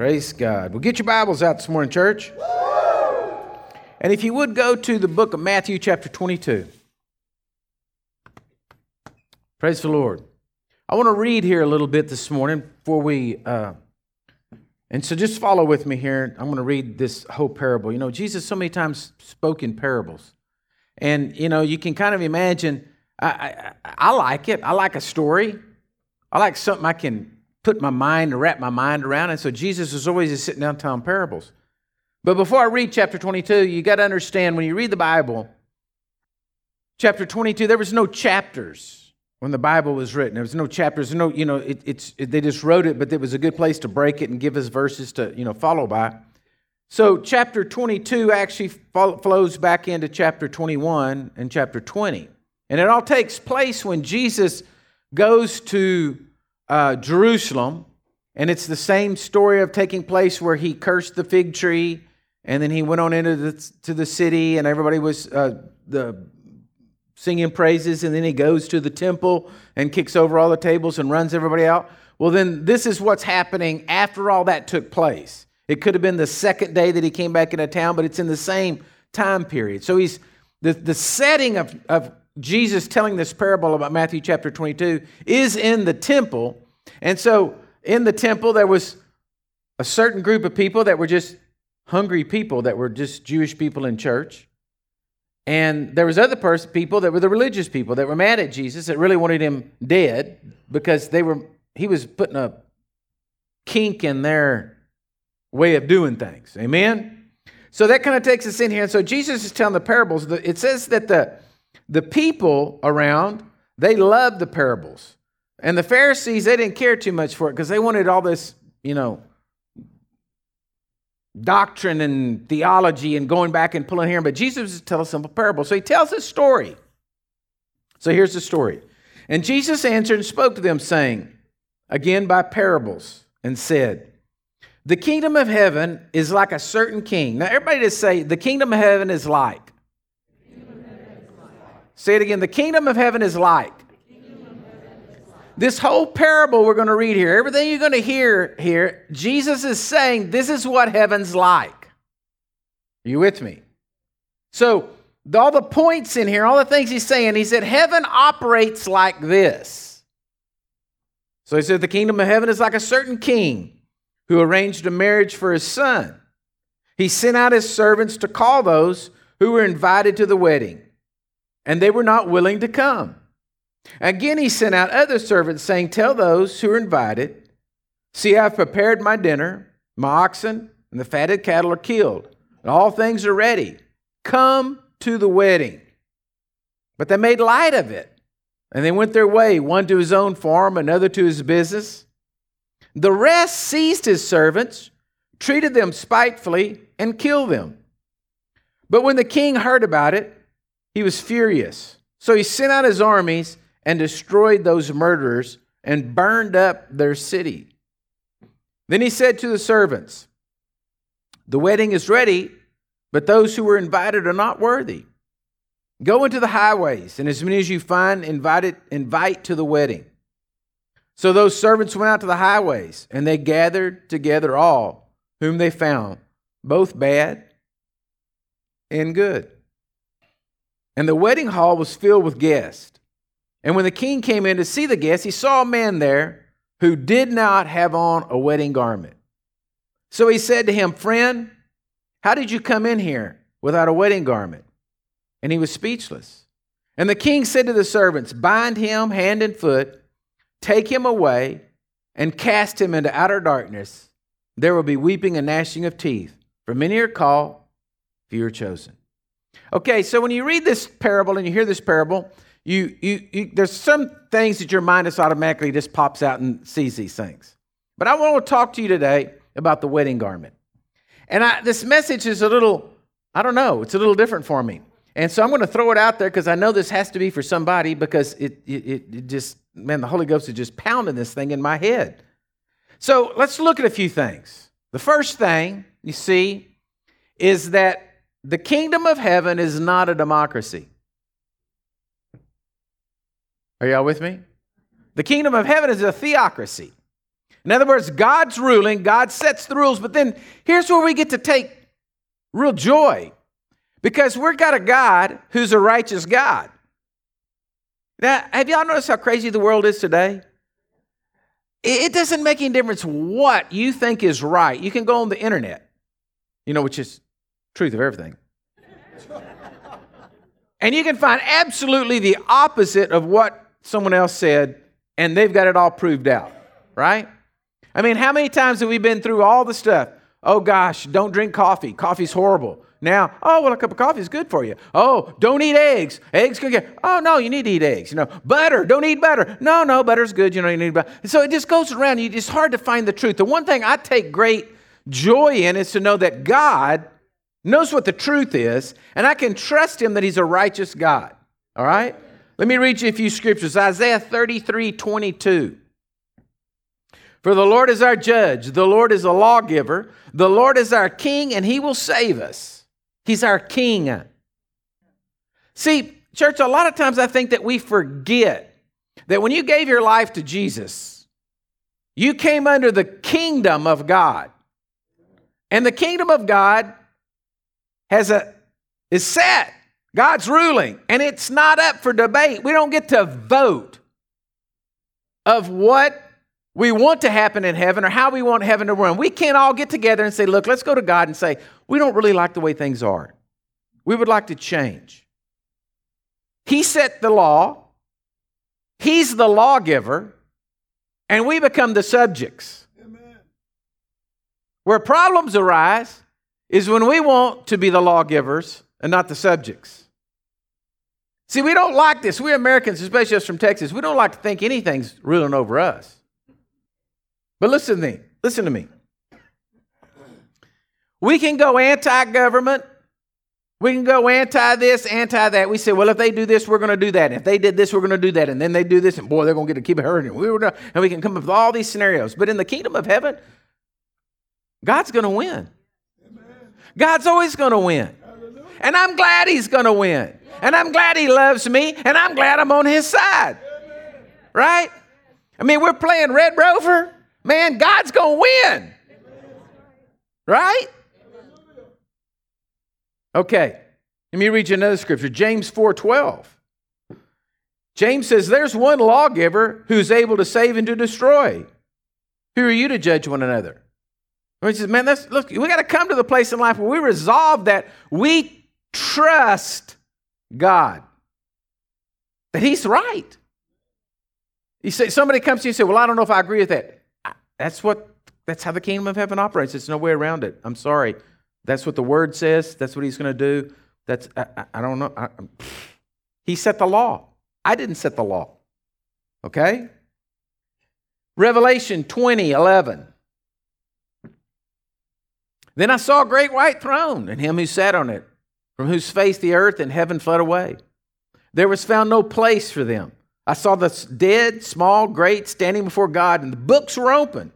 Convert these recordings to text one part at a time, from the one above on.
Praise God. Well, get your Bibles out this morning, church. And if you would go to the book of Matthew, chapter 22. Praise the Lord. I want to read here a little bit this morning before we. Uh, and so just follow with me here. I'm going to read this whole parable. You know, Jesus so many times spoke in parables. And, you know, you can kind of imagine, I, I, I like it. I like a story. I like something I can put my mind, to wrap my mind around. And so Jesus is always just sitting down telling parables. But before I read chapter 22, you got to understand when you read the Bible, chapter 22, there was no chapters when the Bible was written. There was no chapters. No, you know, it, it's it, they just wrote it, but it was a good place to break it and give us verses to you know follow by. So chapter 22 actually flows back into chapter 21 and chapter 20, and it all takes place when Jesus goes to uh, Jerusalem, and it's the same story of taking place where he cursed the fig tree, and then he went on into the, to the city, and everybody was uh, the singing praises, and then he goes to the temple and kicks over all the tables and runs everybody out. Well, then this is what's happening after all that took place. It could have been the second day that he came back into town, but it's in the same time period. So he's the, the setting of, of Jesus telling this parable about Matthew chapter 22 is in the temple. And so in the temple, there was a certain group of people that were just hungry people that were just Jewish people in church. And there was other people that were the religious people that were mad at Jesus that really wanted him dead because they were he was putting a kink in their way of doing things. Amen. So that kind of takes us in here. And so Jesus is telling the parables. It says that the the people around, they loved the parables. And the Pharisees, they didn't care too much for it because they wanted all this, you know, doctrine and theology and going back and pulling here. But Jesus just tell a simple parable. So he tells his story. So here's the story. And Jesus answered and spoke to them, saying, again by parables, and said, The kingdom of heaven is like a certain king. Now, everybody just say, The kingdom of heaven is like. Say it again. The kingdom of heaven is like. This whole parable we're going to read here, everything you're going to hear here, Jesus is saying this is what heaven's like. Are you with me? So, all the points in here, all the things he's saying, he said, Heaven operates like this. So he said, The kingdom of heaven is like a certain king who arranged a marriage for his son. He sent out his servants to call those who were invited to the wedding and they were not willing to come. Again, he sent out other servants, saying, Tell those who are invited, See, I've prepared my dinner, my oxen and the fatted cattle are killed, and all things are ready. Come to the wedding. But they made light of it, and they went their way, one to his own farm, another to his business. The rest seized his servants, treated them spitefully, and killed them. But when the king heard about it, he was furious. So he sent out his armies and destroyed those murderers and burned up their city. Then he said to the servants, The wedding is ready, but those who were invited are not worthy. Go into the highways, and as many as you find, invite, invite to the wedding. So those servants went out to the highways, and they gathered together all whom they found, both bad and good. And the wedding hall was filled with guests. And when the king came in to see the guests, he saw a man there who did not have on a wedding garment. So he said to him, Friend, how did you come in here without a wedding garment? And he was speechless. And the king said to the servants, Bind him hand and foot, take him away, and cast him into outer darkness. There will be weeping and gnashing of teeth, for many are called, few are chosen. Okay, so when you read this parable and you hear this parable, you, you, you, there's some things that your mind just automatically just pops out and sees these things. But I want to talk to you today about the wedding garment. And I, this message is a little, I don't know, it's a little different for me. And so I'm going to throw it out there because I know this has to be for somebody because it, it, it just, man, the Holy Ghost is just pounding this thing in my head. So let's look at a few things. The first thing you see is that the kingdom of heaven is not a democracy. Are y'all with me? The kingdom of heaven is a theocracy. In other words, God's ruling, God sets the rules, but then here's where we get to take real joy because we've got a God who's a righteous God. Now, have y'all noticed how crazy the world is today? It doesn't make any difference what you think is right. You can go on the internet, you know, which is truth of everything. and you can find absolutely the opposite of what someone else said, and they've got it all proved out, right? I mean, how many times have we been through all the stuff? Oh gosh, don't drink coffee. Coffee's horrible. Now, oh, well, a cup of coffee is good for you. Oh, don't eat eggs. Eggs can get, oh, no, you need to eat eggs. You know, butter, don't eat butter. No, no, butter's good. You know, you need butter. So it just goes around. It's hard to find the truth. The one thing I take great joy in is to know that God knows what the truth is, and I can trust Him that He's a righteous God. All right? Let me read you a few scriptures Isaiah 33 22. For the Lord is our judge, the Lord is a lawgiver, the Lord is our king, and He will save us. He's our king. See, church, a lot of times I think that we forget that when you gave your life to Jesus, you came under the kingdom of God. And the kingdom of God has a is set. God's ruling, and it's not up for debate. We don't get to vote of what we want to happen in heaven or how we want heaven to run. We can't all get together and say, look, let's go to God and say, we don't really like the way things are. We would like to change. He set the law, He's the lawgiver, and we become the subjects. Amen. Where problems arise is when we want to be the lawgivers and not the subjects. See, we don't like this. We Americans, especially us from Texas, we don't like to think anything's ruling over us. But listen to me. Listen to me. We can go anti government. We can go anti this, anti that. We say, well, if they do this, we're going to do that. If they did this, we're going to do that. And then they do this, and boy, they're going to get to keep it hurting. We were, and we can come up with all these scenarios. But in the kingdom of heaven, God's going to win. God's always going to win. And I'm glad He's going to win. And I'm glad He loves me. And I'm glad I'm on His side. Right? I mean, we're playing Red Rover. Man, God's going to win. Right? Okay. Let me read you another scripture. James 4:12. James says, There's one lawgiver who's able to save and to destroy. Who are you to judge one another? he says, Man, that's, look, we got to come to the place in life where we resolve that we trust God, that He's right. You say, somebody comes to you and say, Well, I don't know if I agree with that. That's what that's how the kingdom of heaven operates. There's no way around it. I'm sorry. That's what the word says. That's what he's going to do. That's I, I, I don't know. I, he set the law. I didn't set the law. Okay? Revelation 20, 11. Then I saw a great white throne and him who sat on it, from whose face the earth and heaven fled away. There was found no place for them. I saw the dead, small, great, standing before God, and the books were open.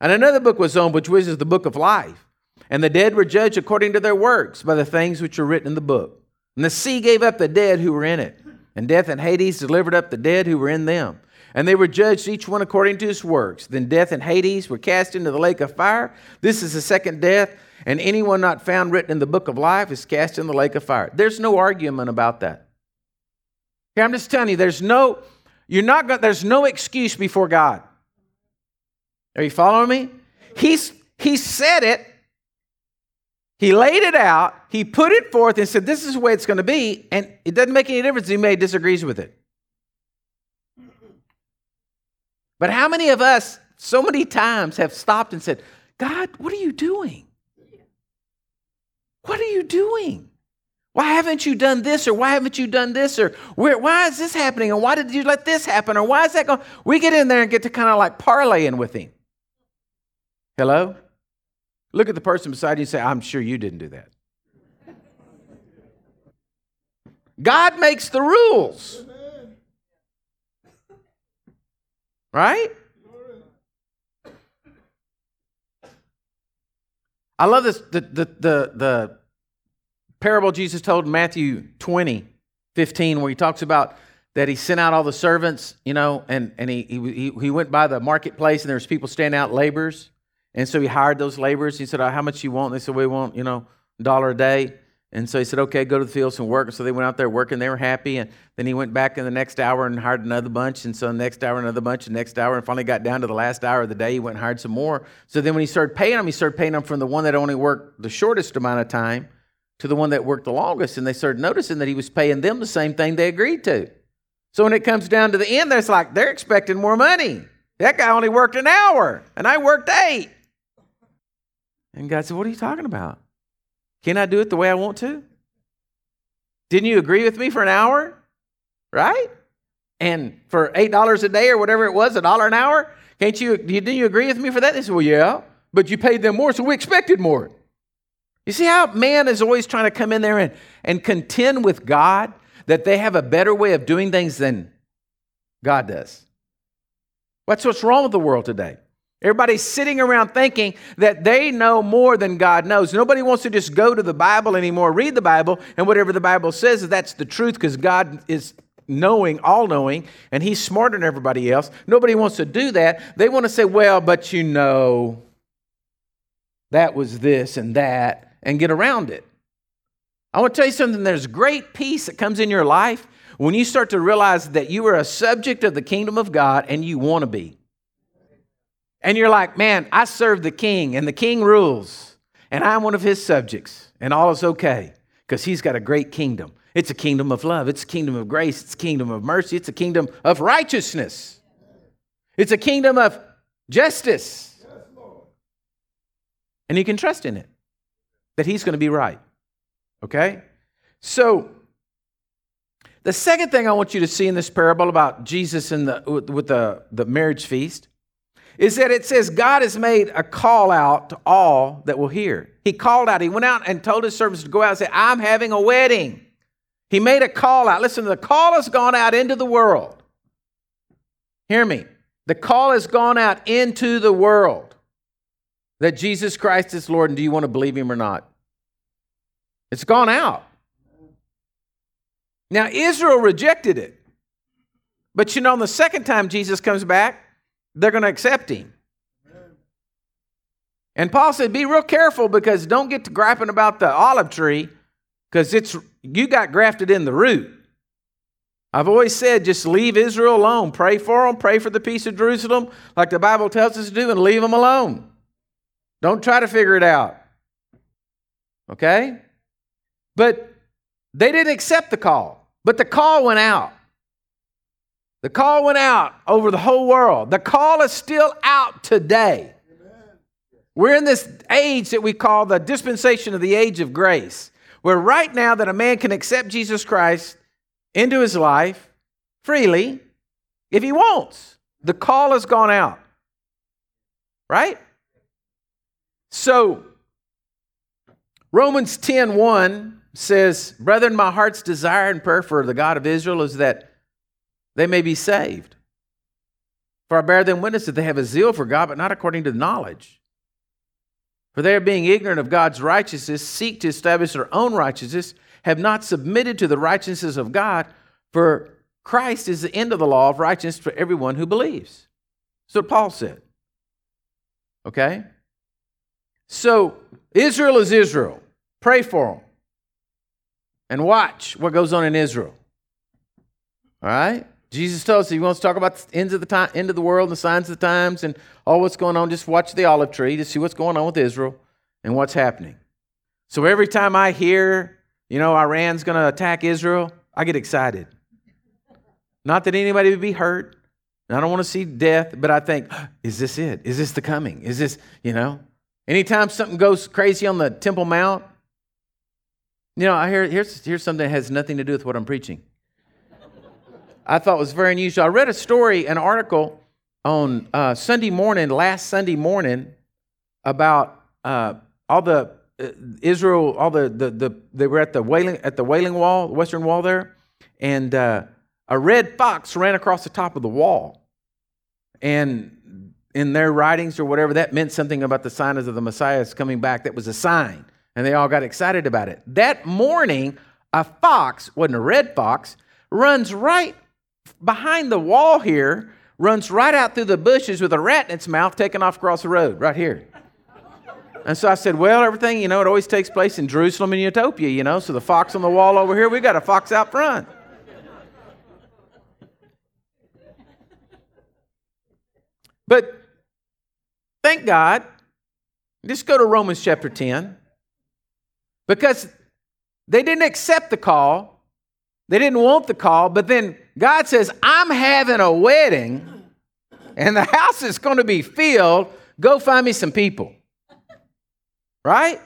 And another book was opened, which was the book of life. And the dead were judged according to their works by the things which are written in the book. And the sea gave up the dead who were in it, and death and Hades delivered up the dead who were in them. And they were judged each one according to his works. Then death and Hades were cast into the lake of fire. This is the second death, and anyone not found written in the book of life is cast in the lake of fire. There's no argument about that. Okay, I'm just telling you, there's no, you're not going, there's no excuse before God. Are you following me? He's, he said it. He laid it out. He put it forth and said, this is the way it's going to be. And it doesn't make any difference. He may disagrees with it. But how many of us, so many times, have stopped and said, God, what are you doing? What are you doing? Why haven't you done this or why haven't you done this or where, why is this happening and why did you let this happen or why is that going? We get in there and get to kind of like parlaying with him. Hello? Look at the person beside you and say, I'm sure you didn't do that. God makes the rules. Right? I love this the the the, the parable Jesus told in Matthew 20, 15, where he talks about that he sent out all the servants, you know, and, and he, he, he went by the marketplace and there was people standing out, laborers. And so he hired those laborers. He said, oh, how much you want? And they said, we want, you know, a dollar a day. And so he said, okay, go to the fields and work. And so they went out there working. They were happy. And then he went back in the next hour and hired another bunch. And so the next hour, another bunch, and next hour. And finally got down to the last hour of the day. He went and hired some more. So then when he started paying them, he started paying them from the one that only worked the shortest amount of time to the one that worked the longest. And they started noticing that he was paying them the same thing they agreed to. So when it comes down to the end, it's like they're expecting more money. That guy only worked an hour, and I worked eight. And God said, What are you talking about? Can I do it the way I want to? Didn't you agree with me for an hour? Right? And for $8 a day or whatever it was, a dollar an hour? Can't you, didn't you agree with me for that? They said, Well, yeah, but you paid them more, so we expected more. You see how man is always trying to come in there and, and contend with God that they have a better way of doing things than God does. That's what's wrong with the world today. Everybody's sitting around thinking that they know more than God knows. Nobody wants to just go to the Bible anymore, read the Bible, and whatever the Bible says, that's the truth because God is knowing, all knowing, and He's smarter than everybody else. Nobody wants to do that. They want to say, well, but you know, that was this and that, and get around it. I want to tell you something there's great peace that comes in your life when you start to realize that you are a subject of the kingdom of God and you want to be. And you're like, man, I serve the king and the king rules, and I'm one of his subjects, and all is okay because he's got a great kingdom. It's a kingdom of love, it's a kingdom of grace, it's a kingdom of mercy, it's a kingdom of righteousness, it's a kingdom of justice. And you can trust in it that he's going to be right. Okay? So, the second thing I want you to see in this parable about Jesus and the, with the, the marriage feast is that it says God has made a call out to all that will hear. He called out, he went out and told his servants to go out and say, I'm having a wedding. He made a call out. Listen, the call has gone out into the world. Hear me. The call has gone out into the world that Jesus Christ is Lord, and do you want to believe him or not? It's gone out. Now, Israel rejected it. But you know, the second time Jesus comes back, they're going to accept him. And Paul said, be real careful because don't get to griping about the olive tree because it's you got grafted in the root. I've always said just leave Israel alone. Pray for them, pray for the peace of Jerusalem, like the Bible tells us to do, and leave them alone. Don't try to figure it out. Okay? But they didn't accept the call, but the call went out. The call went out over the whole world. The call is still out today. We're in this age that we call the dispensation of the age of grace, where right now that a man can accept Jesus Christ into his life freely if he wants. The call has gone out. Right? So Romans 10 1 says, Brethren, my heart's desire and prayer for the God of Israel is that they may be saved. For I bear them witness that they have a zeal for God, but not according to knowledge. For they are being ignorant of God's righteousness, seek to establish their own righteousness, have not submitted to the righteousness of God, for Christ is the end of the law of righteousness for everyone who believes. That's what Paul said. Okay? So, Israel is Israel. Pray for them. And watch what goes on in Israel. All right? Jesus told us he wants to talk about the ends of the time, end of the world and the signs of the times and all what's going on. Just watch the olive tree to see what's going on with Israel and what's happening. So every time I hear, you know, Iran's going to attack Israel, I get excited. Not that anybody would be hurt. I don't want to see death, but I think, is this it? Is this the coming? Is this, you know? Anytime something goes crazy on the Temple Mount, you know, I hear here's here's something that has nothing to do with what I'm preaching. I thought was very unusual. I read a story, an article on uh, Sunday morning, last Sunday morning, about uh, all the uh, Israel, all the, the the they were at the wailing at the wailing wall, the western wall there, and uh, a red fox ran across the top of the wall, and in their writings or whatever, that meant something about the sign of the Messiah is coming back. That was a sign, and they all got excited about it. That morning, a fox wasn't a red fox, runs right behind the wall here runs right out through the bushes with a rat in its mouth taking off across the road, right here. And so I said, Well, everything, you know, it always takes place in Jerusalem and Utopia, you know. So the fox on the wall over here, we got a fox out front. But thank God, just go to Romans chapter 10, because they didn't accept the call. They didn't want the call, but then God says, I'm having a wedding and the house is going to be filled. Go find me some people. Right?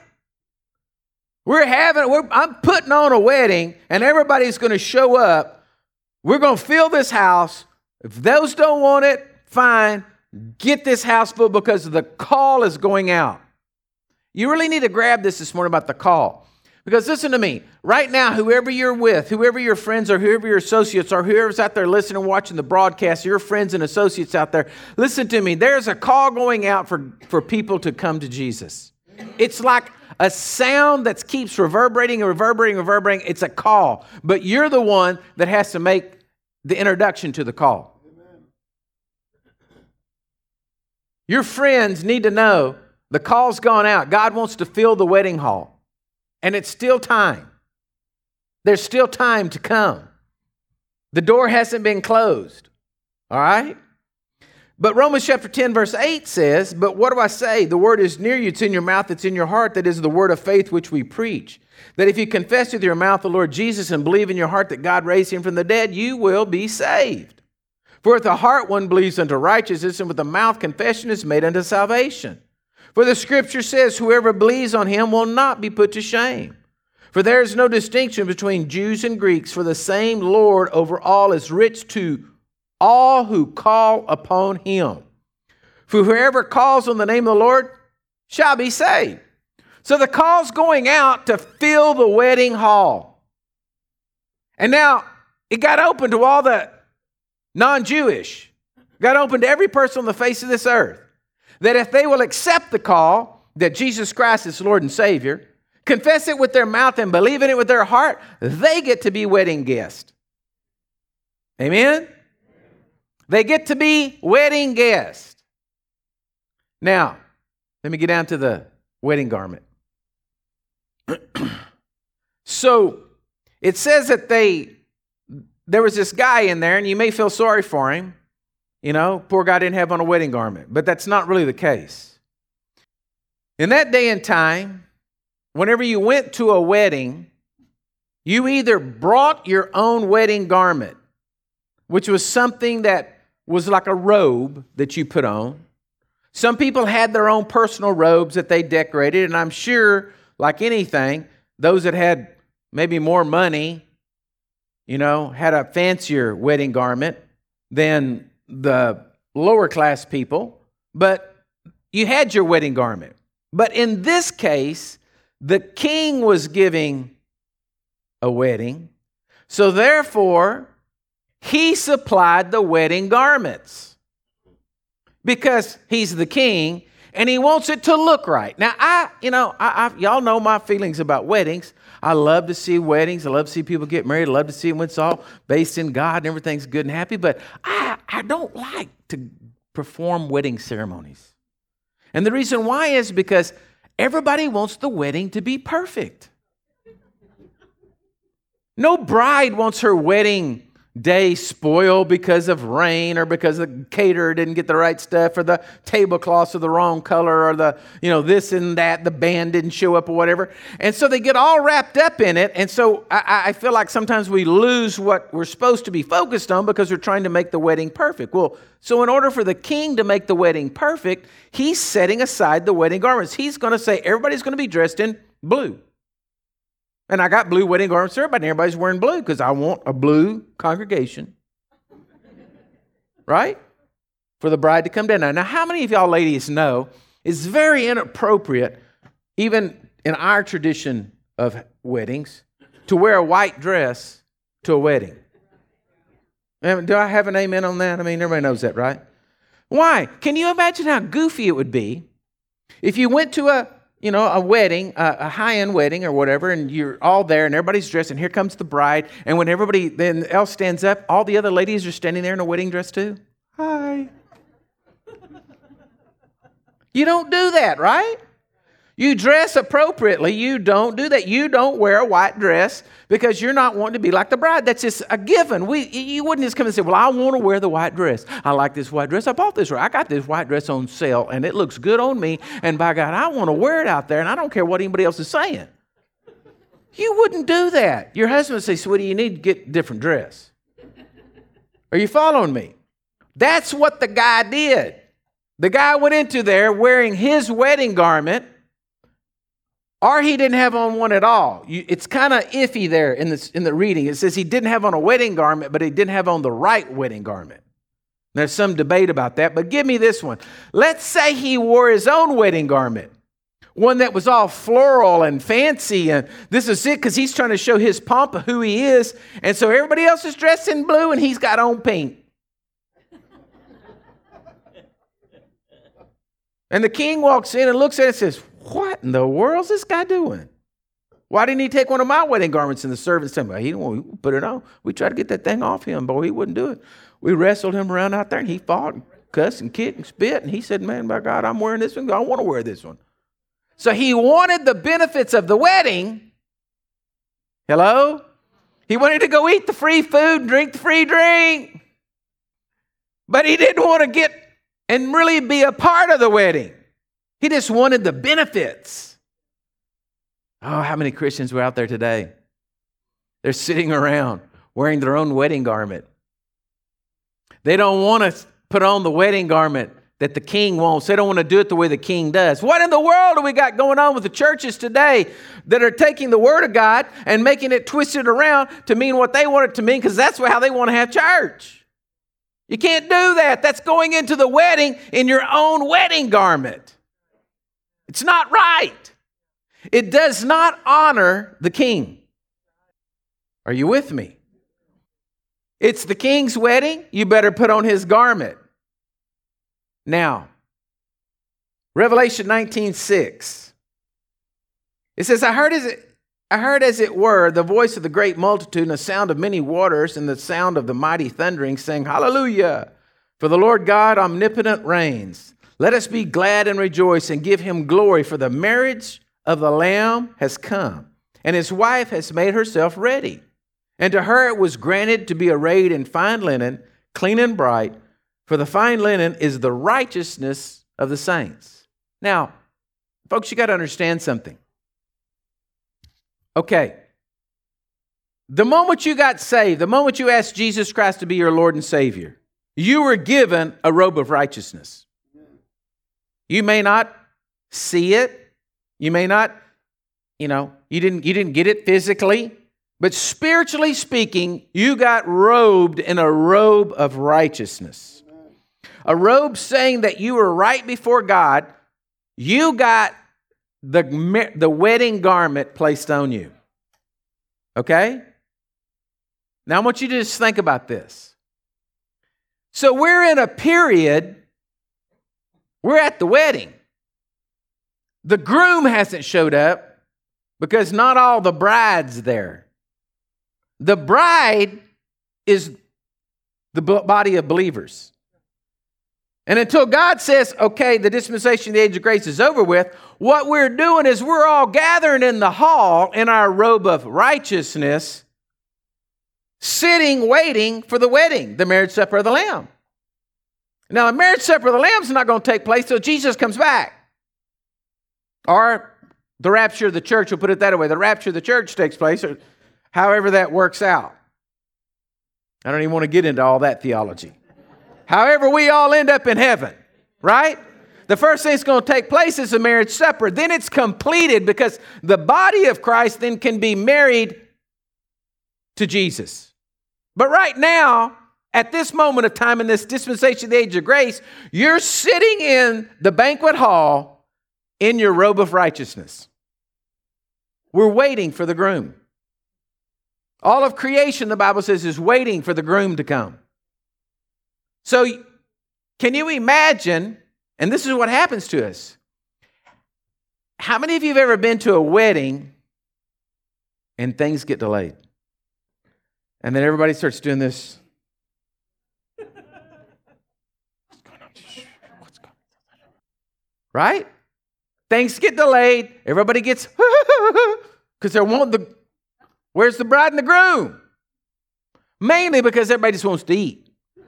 We're having, we're, I'm putting on a wedding and everybody's going to show up. We're going to fill this house. If those don't want it, fine. Get this house full because the call is going out. You really need to grab this this morning about the call. Because listen to me, right now, whoever you're with, whoever your friends are, whoever your associates are, whoever's out there listening, watching the broadcast, your friends and associates out there, listen to me. There's a call going out for, for people to come to Jesus. It's like a sound that keeps reverberating and reverberating and reverberating. It's a call, but you're the one that has to make the introduction to the call. Your friends need to know the call's gone out. God wants to fill the wedding hall. And it's still time. There's still time to come. The door hasn't been closed. All right? But Romans chapter 10, verse 8 says, But what do I say? The word is near you, it's in your mouth, it's in your heart. That is the word of faith which we preach. That if you confess with your mouth the Lord Jesus and believe in your heart that God raised him from the dead, you will be saved. For with the heart one believes unto righteousness, and with the mouth confession is made unto salvation. For the scripture says, Whoever believes on him will not be put to shame. For there is no distinction between Jews and Greeks, for the same Lord over all is rich to all who call upon him. For whoever calls on the name of the Lord shall be saved. So the call's going out to fill the wedding hall. And now it got open to all the non Jewish, got open to every person on the face of this earth that if they will accept the call that Jesus Christ is Lord and Savior, confess it with their mouth and believe in it with their heart, they get to be wedding guests. Amen? They get to be wedding guests. Now, let me get down to the wedding garment. so it says that they there was this guy in there, and you may feel sorry for him. You know, poor guy didn't have on a wedding garment, but that's not really the case. In that day and time, whenever you went to a wedding, you either brought your own wedding garment, which was something that was like a robe that you put on. Some people had their own personal robes that they decorated, and I'm sure, like anything, those that had maybe more money, you know, had a fancier wedding garment than the lower class people, but you had your wedding garment. But in this case, the king was giving a wedding. So therefore, he supplied the wedding garments because he's the king and he wants it to look right. Now, I, you know, I, I, y'all know my feelings about weddings. I love to see weddings. I love to see people get married. I love to see when it's all based in God and everything's good and happy. But I, I don't like to perform wedding ceremonies. And the reason why is because everybody wants the wedding to be perfect. No bride wants her wedding day spoil because of rain or because the caterer didn't get the right stuff or the tablecloths are the wrong color or the you know this and that the band didn't show up or whatever. And so they get all wrapped up in it. And so I, I feel like sometimes we lose what we're supposed to be focused on because we're trying to make the wedding perfect. Well so in order for the king to make the wedding perfect he's setting aside the wedding garments. He's going to say everybody's going to be dressed in blue and I got blue wedding garments for everybody. Everybody's wearing blue because I want a blue congregation. right? For the bride to come down. Now, now, how many of y'all ladies know it's very inappropriate, even in our tradition of weddings, to wear a white dress to a wedding? Do I have an amen on that? I mean, everybody knows that, right? Why? Can you imagine how goofy it would be if you went to a you know, a wedding, a, high end wedding or whatever, and you're all there and everybody's dressed, and here comes the bride. And when everybody then else stands up, all the other ladies are standing there in a wedding dress too. Hi. you don't do that, right? You dress appropriately. You don't do that. You don't wear a white dress because you're not wanting to be like the bride. That's just a given. We, you wouldn't just come and say, Well, I want to wear the white dress. I like this white dress. I bought this. I got this white dress on sale and it looks good on me. And by God, I want to wear it out there and I don't care what anybody else is saying. You wouldn't do that. Your husband would say, Sweetie, you need to get a different dress. Are you following me? That's what the guy did. The guy went into there wearing his wedding garment or he didn't have on one at all. You, it's kind of iffy there in, this, in the reading. It says he didn't have on a wedding garment, but he didn't have on the right wedding garment. There's some debate about that, but give me this one. Let's say he wore his own wedding garment, one that was all floral and fancy, and this is it because he's trying to show his pomp of who he is. And so everybody else is dressed in blue and he's got on pink. and the king walks in and looks at it and says, what in the world's this guy doing? Why didn't he take one of my wedding garments? And the servants said, he didn't want to put it on. We tried to get that thing off him, but he wouldn't do it. We wrestled him around out there, and he fought and cussed and kicked and spit. And he said, man, by God, I'm wearing this one. I want to wear this one. So he wanted the benefits of the wedding. Hello? He wanted to go eat the free food and drink the free drink. But he didn't want to get and really be a part of the wedding. He just wanted the benefits. Oh, how many Christians were out there today? They're sitting around wearing their own wedding garment. They don't want to put on the wedding garment that the king wants. They don't want to do it the way the king does. What in the world do we got going on with the churches today that are taking the word of God and making it twisted around to mean what they want it to mean because that's how they want to have church? You can't do that. That's going into the wedding in your own wedding garment. It's not right. It does not honor the king. Are you with me? It's the king's wedding. You better put on his garment. Now, Revelation 19 6. It says, I heard as it I heard as it were the voice of the great multitude and the sound of many waters and the sound of the mighty thundering, saying, Hallelujah! For the Lord God omnipotent reigns. Let us be glad and rejoice and give him glory, for the marriage of the Lamb has come, and his wife has made herself ready. And to her it was granted to be arrayed in fine linen, clean and bright, for the fine linen is the righteousness of the saints. Now, folks, you got to understand something. Okay. The moment you got saved, the moment you asked Jesus Christ to be your Lord and Savior, you were given a robe of righteousness. You may not see it. You may not, you know, you didn't you didn't get it physically, but spiritually speaking, you got robed in a robe of righteousness. A robe saying that you were right before God. You got the, the wedding garment placed on you. Okay? Now I want you to just think about this. So we're in a period we're at the wedding. The groom hasn't showed up because not all the bride's there. The bride is the body of believers. And until God says, okay, the dispensation of the age of grace is over with, what we're doing is we're all gathering in the hall in our robe of righteousness, sitting, waiting for the wedding, the marriage supper of the Lamb. Now, the marriage supper of the Lamb is not going to take place till Jesus comes back. Or the rapture of the church, we'll put it that way. The rapture of the church takes place, or however that works out. I don't even want to get into all that theology. However, we all end up in heaven, right? The first thing that's going to take place is the marriage supper. Then it's completed because the body of Christ then can be married to Jesus. But right now, at this moment of time in this dispensation of the age of grace, you're sitting in the banquet hall in your robe of righteousness. We're waiting for the groom. All of creation, the Bible says, is waiting for the groom to come. So, can you imagine? And this is what happens to us. how many of you have ever been to a wedding and things get delayed? And then everybody starts doing this. Right? Things get delayed. Everybody gets because they want the where's the bride and the groom? Mainly because everybody just wants to eat.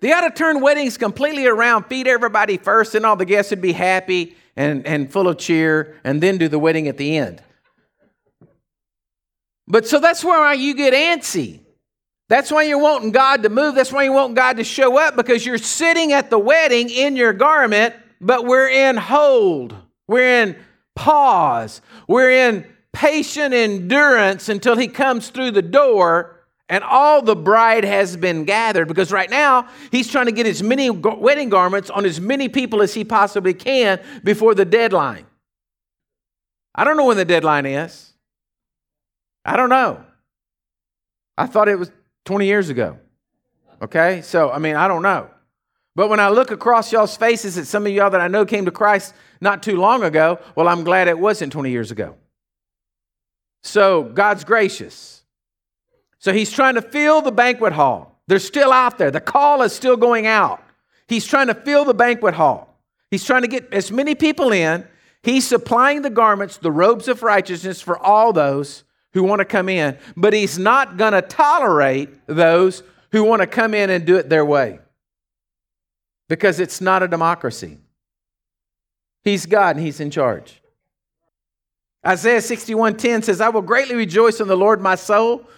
they ought to turn weddings completely around, feed everybody first, and all the guests would be happy and, and full of cheer, and then do the wedding at the end. But so that's where you get antsy. That's why you're wanting God to move. That's why you want God to show up because you're sitting at the wedding in your garment, but we're in hold. We're in pause. We're in patient endurance until He comes through the door and all the bride has been gathered because right now he's trying to get as many wedding garments on as many people as he possibly can before the deadline. I don't know when the deadline is. I don't know. I thought it was 20 years ago. Okay? So, I mean, I don't know. But when I look across y'all's faces at some of y'all that I know came to Christ not too long ago, well, I'm glad it wasn't 20 years ago. So, God's gracious. So, He's trying to fill the banquet hall. They're still out there. The call is still going out. He's trying to fill the banquet hall. He's trying to get as many people in. He's supplying the garments, the robes of righteousness for all those who want to come in, but he's not going to tolerate those who want to come in and do it their way because it's not a democracy. He's God and he's in charge. Isaiah 61:10 says, "I will greatly rejoice in the Lord, my soul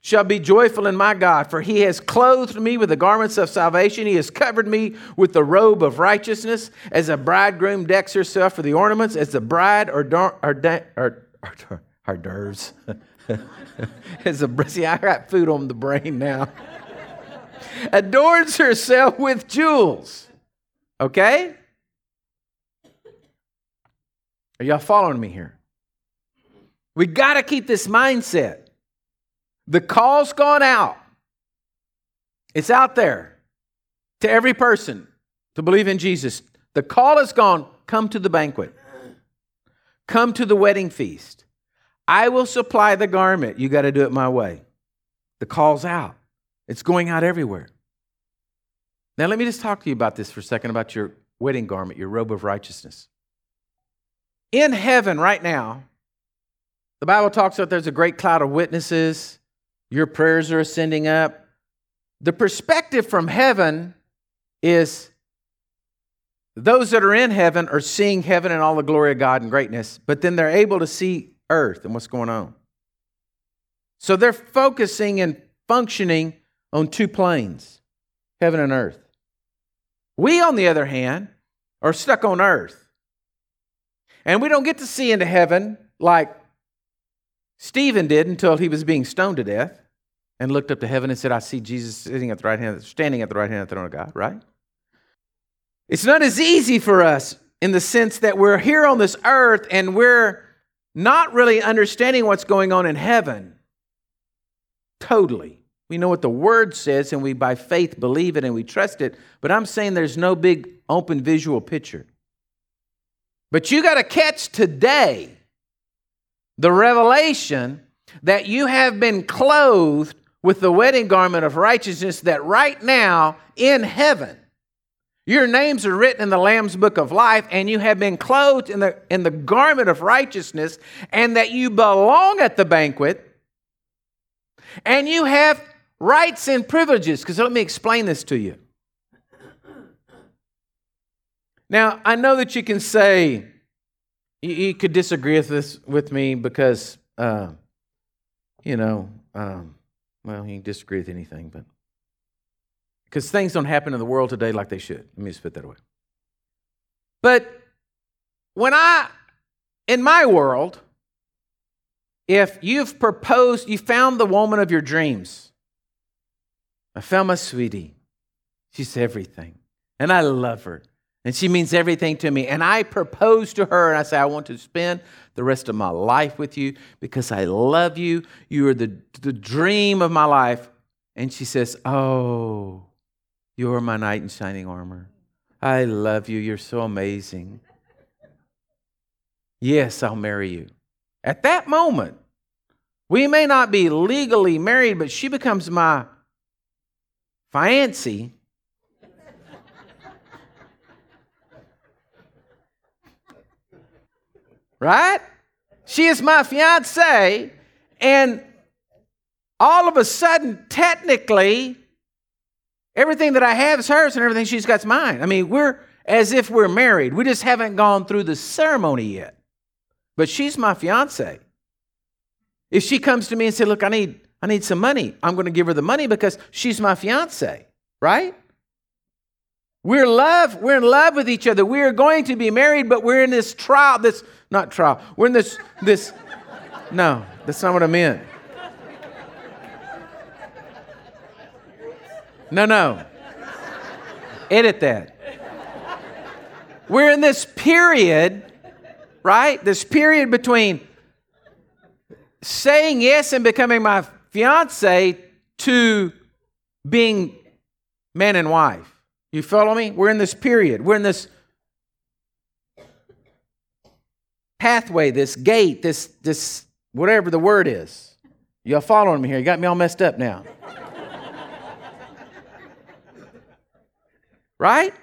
shall be joyful in my God, for he has clothed me with the garments of salvation. He has covered me with the robe of righteousness, as a bridegroom decks herself for the ornaments, as the bride or, or, or, or hors d'oeuvres. As a see, I got food on the brain now. Adorns herself with jewels. Okay? Are y'all following me here? We got to keep this mindset. The call's gone out. It's out there to every person to believe in Jesus. The call is gone. Come to the banquet. Come to the wedding feast. I will supply the garment. You got to do it my way. The call's out, it's going out everywhere. Now, let me just talk to you about this for a second about your wedding garment, your robe of righteousness. In heaven right now, the Bible talks about there's a great cloud of witnesses, your prayers are ascending up. The perspective from heaven is those that are in heaven are seeing heaven and all the glory of God and greatness, but then they're able to see earth and what's going on. So they're focusing and functioning on two planes heaven and earth. We, on the other hand, are stuck on earth. And we don't get to see into heaven like Stephen did until he was being stoned to death and looked up to heaven and said, I see Jesus sitting at the right hand, standing at the right hand of the throne of God, right? It's not as easy for us in the sense that we're here on this earth and we're not really understanding what's going on in heaven totally. We know what the word says and we by faith believe it and we trust it, but I'm saying there's no big open visual picture. But you got to catch today the revelation that you have been clothed with the wedding garment of righteousness that right now in heaven your names are written in the Lamb's book of life, and you have been clothed in the, in the garment of righteousness, and that you belong at the banquet, and you have rights and privileges. Because let me explain this to you. Now, I know that you can say, you, you could disagree with this with me because, uh, you know, um, well, you can disagree with anything, but because things don't happen in the world today like they should. Let me just put that away. But when I, in my world, if you've proposed, you found the woman of your dreams, I found my sweetie. She's everything. And I love her. And she means everything to me. And I propose to her and I say, I want to spend the rest of my life with you because I love you. You are the, the dream of my life. And she says, Oh, you're my knight in shining armor. I love you. You're so amazing. Yes, I'll marry you. At that moment, we may not be legally married, but she becomes my fiancée. right? She is my fiance, and all of a sudden, technically, everything that I have is hers and everything she's got is mine. I mean, we're as if we're married. We just haven't gone through the ceremony yet. But she's my fiance. If she comes to me and says, Look, I need, I need some money, I'm going to give her the money because she's my fiance, right? We're love, we're in love with each other. We are going to be married, but we're in this trial, this not trial. We're in this this no, that's not what I meant. No, no. Edit that. We're in this period, right? This period between saying yes and becoming my fiance to being man and wife. You follow me? We're in this period. We're in this pathway, this gate, this this whatever the word is. Y'all following me here? You got me all messed up now. Right?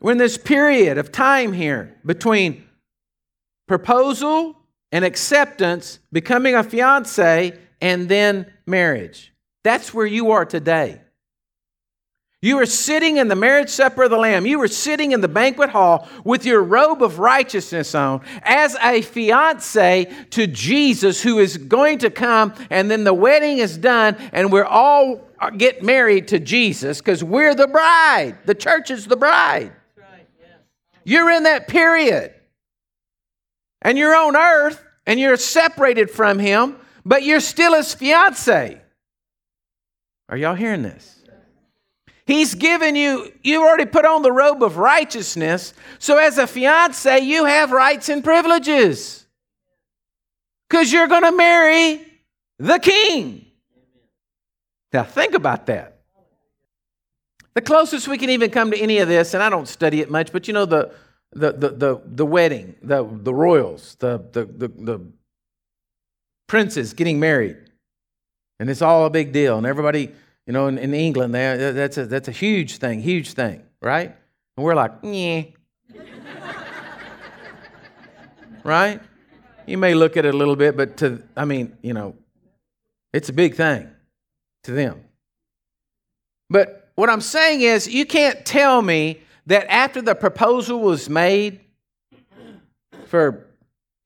We're in this period of time here between proposal and acceptance, becoming a fiance, and then marriage. That's where you are today. You are sitting in the marriage supper of the Lamb. You are sitting in the banquet hall with your robe of righteousness on as a fiance to Jesus who is going to come, and then the wedding is done, and we're all Uh, get married to Jesus because we're the bride. The church is the bride. You're in that period. And you're on earth and you're separated from him, but you're still his fiance. Are y'all hearing this? He's given you, you've already put on the robe of righteousness. So, as a fiance, you have rights and privileges. Because you're going to marry the king. Now, think about that. The closest we can even come to any of this, and I don't study it much, but you know, the, the, the, the, the wedding, the, the royals, the, the, the, the princes getting married. And it's all a big deal. And everybody, you know, in, in England, there that's a that's a huge thing, huge thing, right? And we're like, yeah. right? You may look at it a little bit, but to I mean, you know, it's a big thing to them. But what I'm saying is, you can't tell me that after the proposal was made for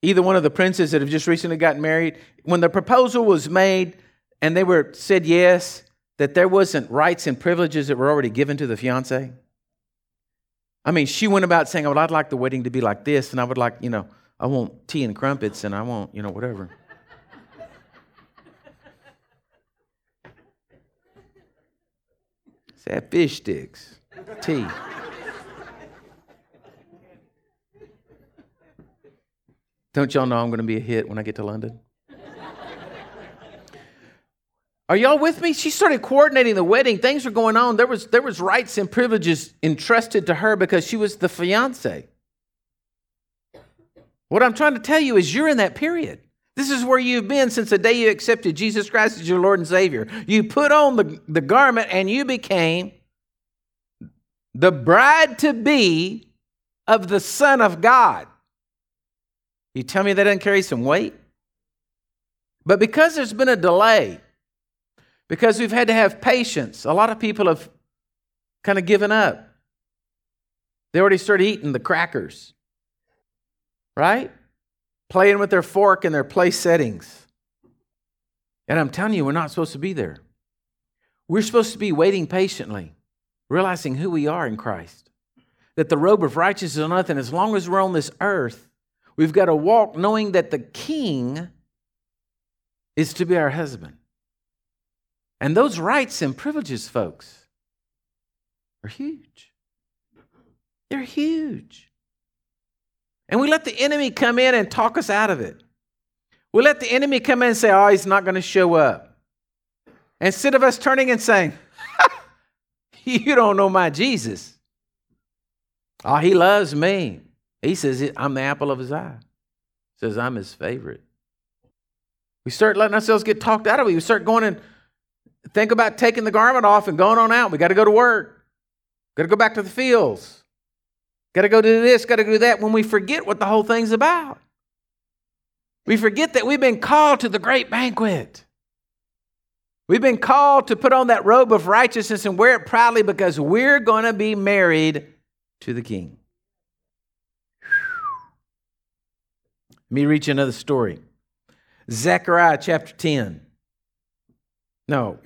either one of the princes that have just recently gotten married, when the proposal was made and they were said yes, that there wasn't rights and privileges that were already given to the fiance? I mean, she went about saying, well, I'd like the wedding to be like this, and I would like, you know, I want tea and crumpets, and I want, you know, whatever. Say fish sticks, tea. Don't y'all know I'm going to be a hit when I get to London? Are y'all with me? She started coordinating the wedding. Things were going on. There was, there was rights and privileges entrusted to her because she was the fiance. What I'm trying to tell you is you're in that period. This is where you've been since the day you accepted Jesus Christ as your Lord and Savior. You put on the, the garment and you became the bride to be of the Son of God. You tell me that doesn't carry some weight? But because there's been a delay, because we've had to have patience. A lot of people have kind of given up. They already started eating the crackers, right? Playing with their fork in their place settings. And I'm telling you, we're not supposed to be there. We're supposed to be waiting patiently, realizing who we are in Christ. That the robe of righteousness is nothing. As long as we're on this earth, we've got to walk knowing that the king is to be our husband. And those rights and privileges, folks, are huge. They're huge. And we let the enemy come in and talk us out of it. We let the enemy come in and say, oh, he's not going to show up. Instead of us turning and saying, you don't know my Jesus. Oh, he loves me. He says, I'm the apple of his eye. says, I'm his favorite. We start letting ourselves get talked out of it. We start going and think about taking the garment off and going on out. We got to go to work. Got to go back to the fields. Got to go do this, got to do that when we forget what the whole thing's about. We forget that we've been called to the great banquet. We've been called to put on that robe of righteousness and wear it proudly because we're going to be married to the King. Let me reach another story. Zechariah chapter 10. No,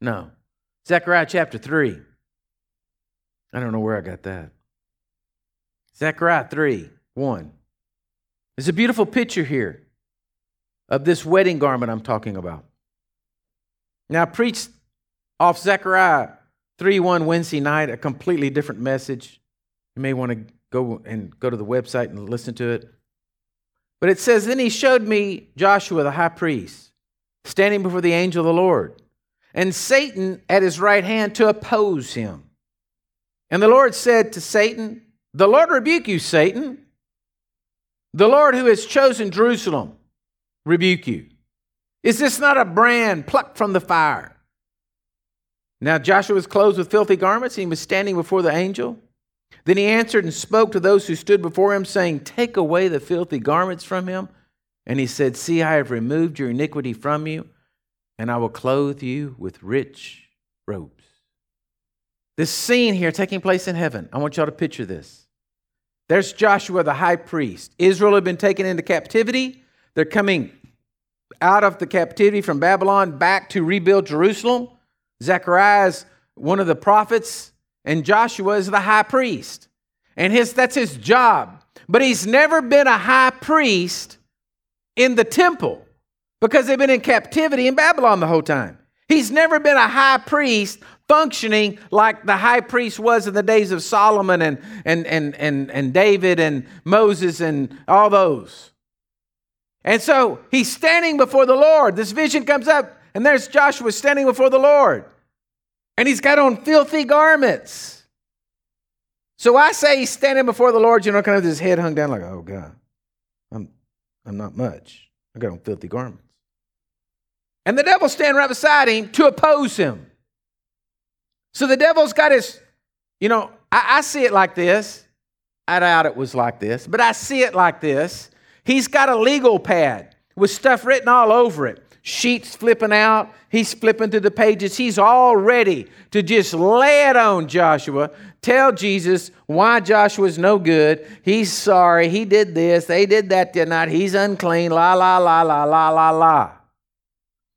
no. Zechariah chapter 3. I don't know where I got that. Zechariah 3 1. There's a beautiful picture here of this wedding garment I'm talking about. Now, I preached off Zechariah 3 1 Wednesday night, a completely different message. You may want to go and go to the website and listen to it. But it says, Then he showed me Joshua the high priest standing before the angel of the Lord, and Satan at his right hand to oppose him. And the Lord said to Satan, The Lord rebuke you, Satan. The Lord who has chosen Jerusalem rebuke you. Is this not a brand plucked from the fire? Now Joshua was clothed with filthy garments, and he was standing before the angel. Then he answered and spoke to those who stood before him, saying, Take away the filthy garments from him. And he said, See, I have removed your iniquity from you, and I will clothe you with rich robes. This scene here taking place in heaven, I want y'all to picture this. There's Joshua, the high priest. Israel had been taken into captivity. They're coming out of the captivity from Babylon back to rebuild Jerusalem. Zechariah is one of the prophets, and Joshua is the high priest. And his, that's his job. But he's never been a high priest in the temple because they've been in captivity in Babylon the whole time. He's never been a high priest functioning like the high priest was in the days of Solomon and, and, and, and, and David and Moses and all those. And so he's standing before the Lord. This vision comes up, and there's Joshua standing before the Lord. And he's got on filthy garments. So I say he's standing before the Lord, you know, kind of his head hung down like, oh God, I'm, I'm not much. I got on filthy garments. And the devil standing right beside him to oppose him. So the devil's got his, you know, I, I see it like this. I doubt it was like this, but I see it like this. He's got a legal pad with stuff written all over it. Sheets flipping out. He's flipping through the pages. He's all ready to just lay it on Joshua. Tell Jesus why Joshua's no good. He's sorry. He did this. They did that tonight. He's unclean. La, la, la, la, la, la, la.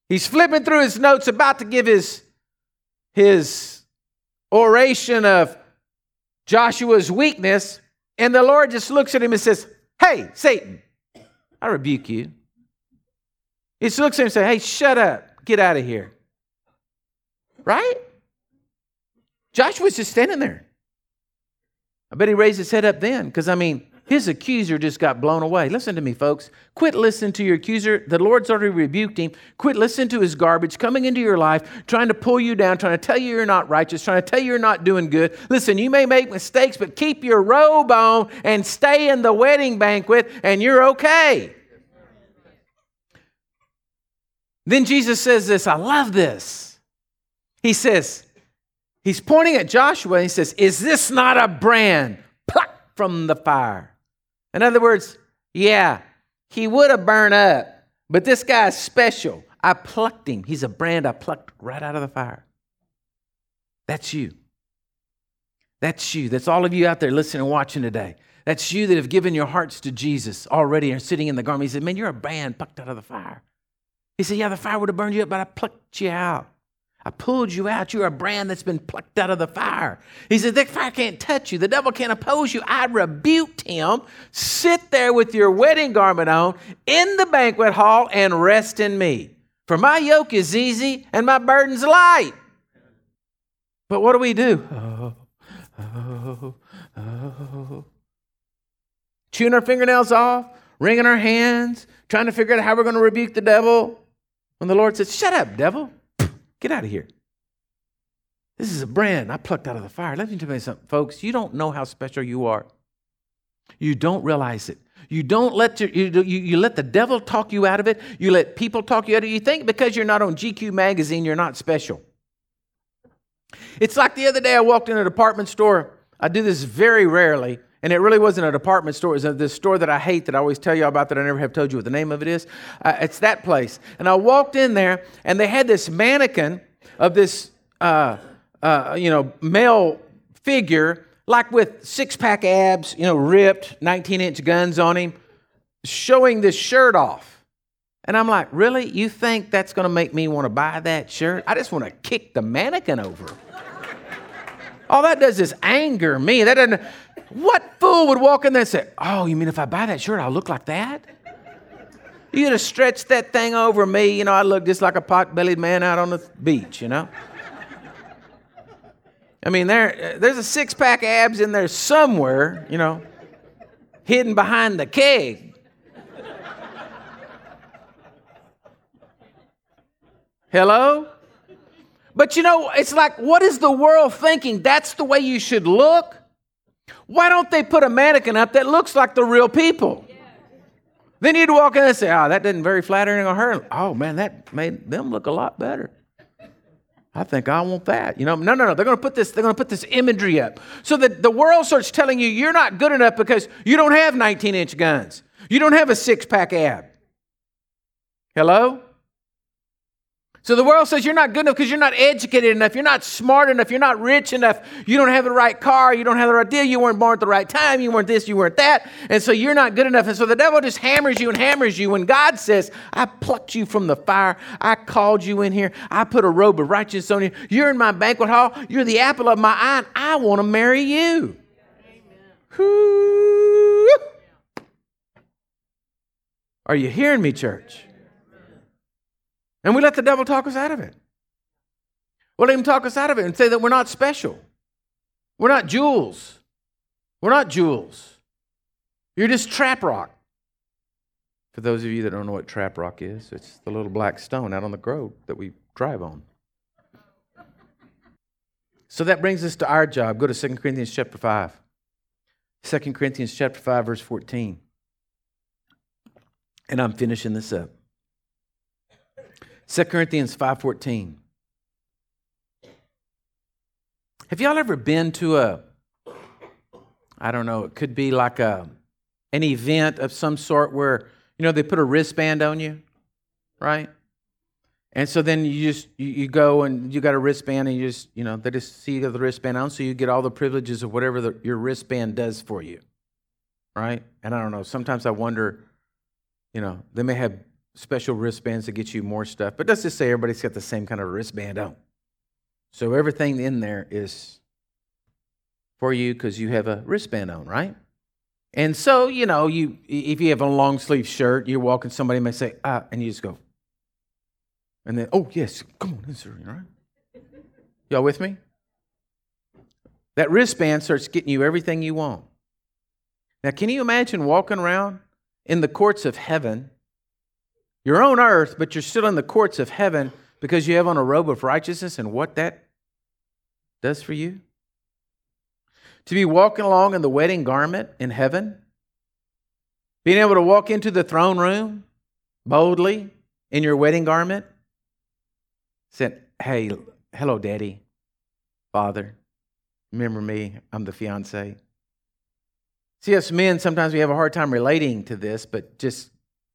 He's flipping through his notes, about to give his, his oration of Joshua's weakness. And the Lord just looks at him and says, Hey, Satan, I rebuke you. He just looks at him and says, Hey, shut up. Get out of here. Right? Joshua's just standing there. I bet he raised his head up then, because I mean, his accuser just got blown away. Listen to me, folks. Quit listening to your accuser. The Lord's already rebuked him. Quit listening to his garbage coming into your life, trying to pull you down, trying to tell you you're not righteous, trying to tell you you're not doing good. Listen, you may make mistakes, but keep your robe on and stay in the wedding banquet, and you're okay. Then Jesus says this. I love this. He says, He's pointing at Joshua and he says, Is this not a brand plucked from the fire? In other words, yeah, he would have burned up, but this guy's special. I plucked him. He's a brand I plucked right out of the fire. That's you. That's you. That's all of you out there listening and watching today. That's you that have given your hearts to Jesus already and sitting in the garment. He said, Man, you're a brand plucked out of the fire. He said, Yeah, the fire would have burned you up, but I plucked you out. I pulled you out. You're a brand that's been plucked out of the fire. He said, The fire can't touch you. The devil can't oppose you. I rebuked him. Sit there with your wedding garment on in the banquet hall and rest in me. For my yoke is easy and my burden's light. But what do we do? Oh, oh, oh. Chewing our fingernails off, wringing our hands, trying to figure out how we're going to rebuke the devil. When the Lord says, Shut up, devil. Get out of here. This is a brand I plucked out of the fire. Let me tell you something, folks. You don't know how special you are. You don't realize it. You don't let your, you, you, you let the devil talk you out of it. You let people talk you out of it. You think because you're not on GQ magazine, you're not special. It's like the other day I walked in a department store. I do this very rarely, and it really wasn't a department store. It was this store that I hate that I always tell you about that I never have told you what the name of it is. Uh, it's that place. And I walked in there, and they had this mannequin of this, uh, uh, you know, male figure like with six pack abs, you know, ripped, 19 inch guns on him, showing this shirt off. And I'm like, really? You think that's going to make me want to buy that shirt? I just want to kick the mannequin over. All that does is anger me. That doesn't. What fool would walk in there and say, "Oh, you mean if I buy that shirt, I'll look like that?" You'd have stretched that thing over me. You know, I look just like a pot-bellied man out on the beach. You know. I mean, there, there's a six pack abs in there somewhere, you know, hidden behind the keg. Hello? But you know, it's like, what is the world thinking? That's the way you should look? Why don't they put a mannequin up that looks like the real people? Then you'd walk in and say, oh, that didn't very flattering on her. Oh, man, that made them look a lot better. I think I want that. You know, no, no, no. They're going to put this. They're going to put this imagery up so that the world starts telling you you're not good enough because you don't have 19-inch guns. You don't have a six-pack ab. Hello. So the world says you're not good enough because you're not educated enough, you're not smart enough, you're not rich enough, you don't have the right car, you don't have the right deal, you weren't born at the right time, you weren't this, you weren't that, and so you're not good enough. And so the devil just hammers you and hammers you when God says, I plucked you from the fire, I called you in here, I put a robe of righteousness on you, you're in my banquet hall, you're the apple of my eye, and I want to marry you. Are you hearing me, church? And we let the devil talk us out of it. We'll let him talk us out of it and say that we're not special. We're not jewels. We're not jewels. You're just trap rock. For those of you that don't know what trap rock is, it's the little black stone out on the road that we drive on. So that brings us to our job. Go to 2 Corinthians chapter 5. 2 Corinthians chapter 5 verse 14. And I'm finishing this up. 2 Corinthians 5:14. Have y'all ever been to a I don't know, it could be like a an event of some sort where you know they put a wristband on you, right? And so then you just you, you go and you got a wristband and you just you know they just see you got the wristband on, so you get all the privileges of whatever the, your wristband does for you, right? And I don't know. Sometimes I wonder, you know, they may have special wristbands to get you more stuff. But let's just say everybody's got the same kind of wristband on. So everything in there is for you because you have a wristband on, right? And so, you know, you if you have a long sleeve shirt, you're walking, somebody may say, ah, and you just go. And then, oh yes, come on, sir, right? Y'all with me? That wristband starts getting you everything you want. Now, can you imagine walking around in the courts of heaven you're on earth, but you're still in the courts of heaven because you have on a robe of righteousness and what that does for you. To be walking along in the wedding garment in heaven, being able to walk into the throne room boldly in your wedding garment, saying, Hey, hello, daddy, father, remember me, I'm the fiance. See, us men, sometimes we have a hard time relating to this, but just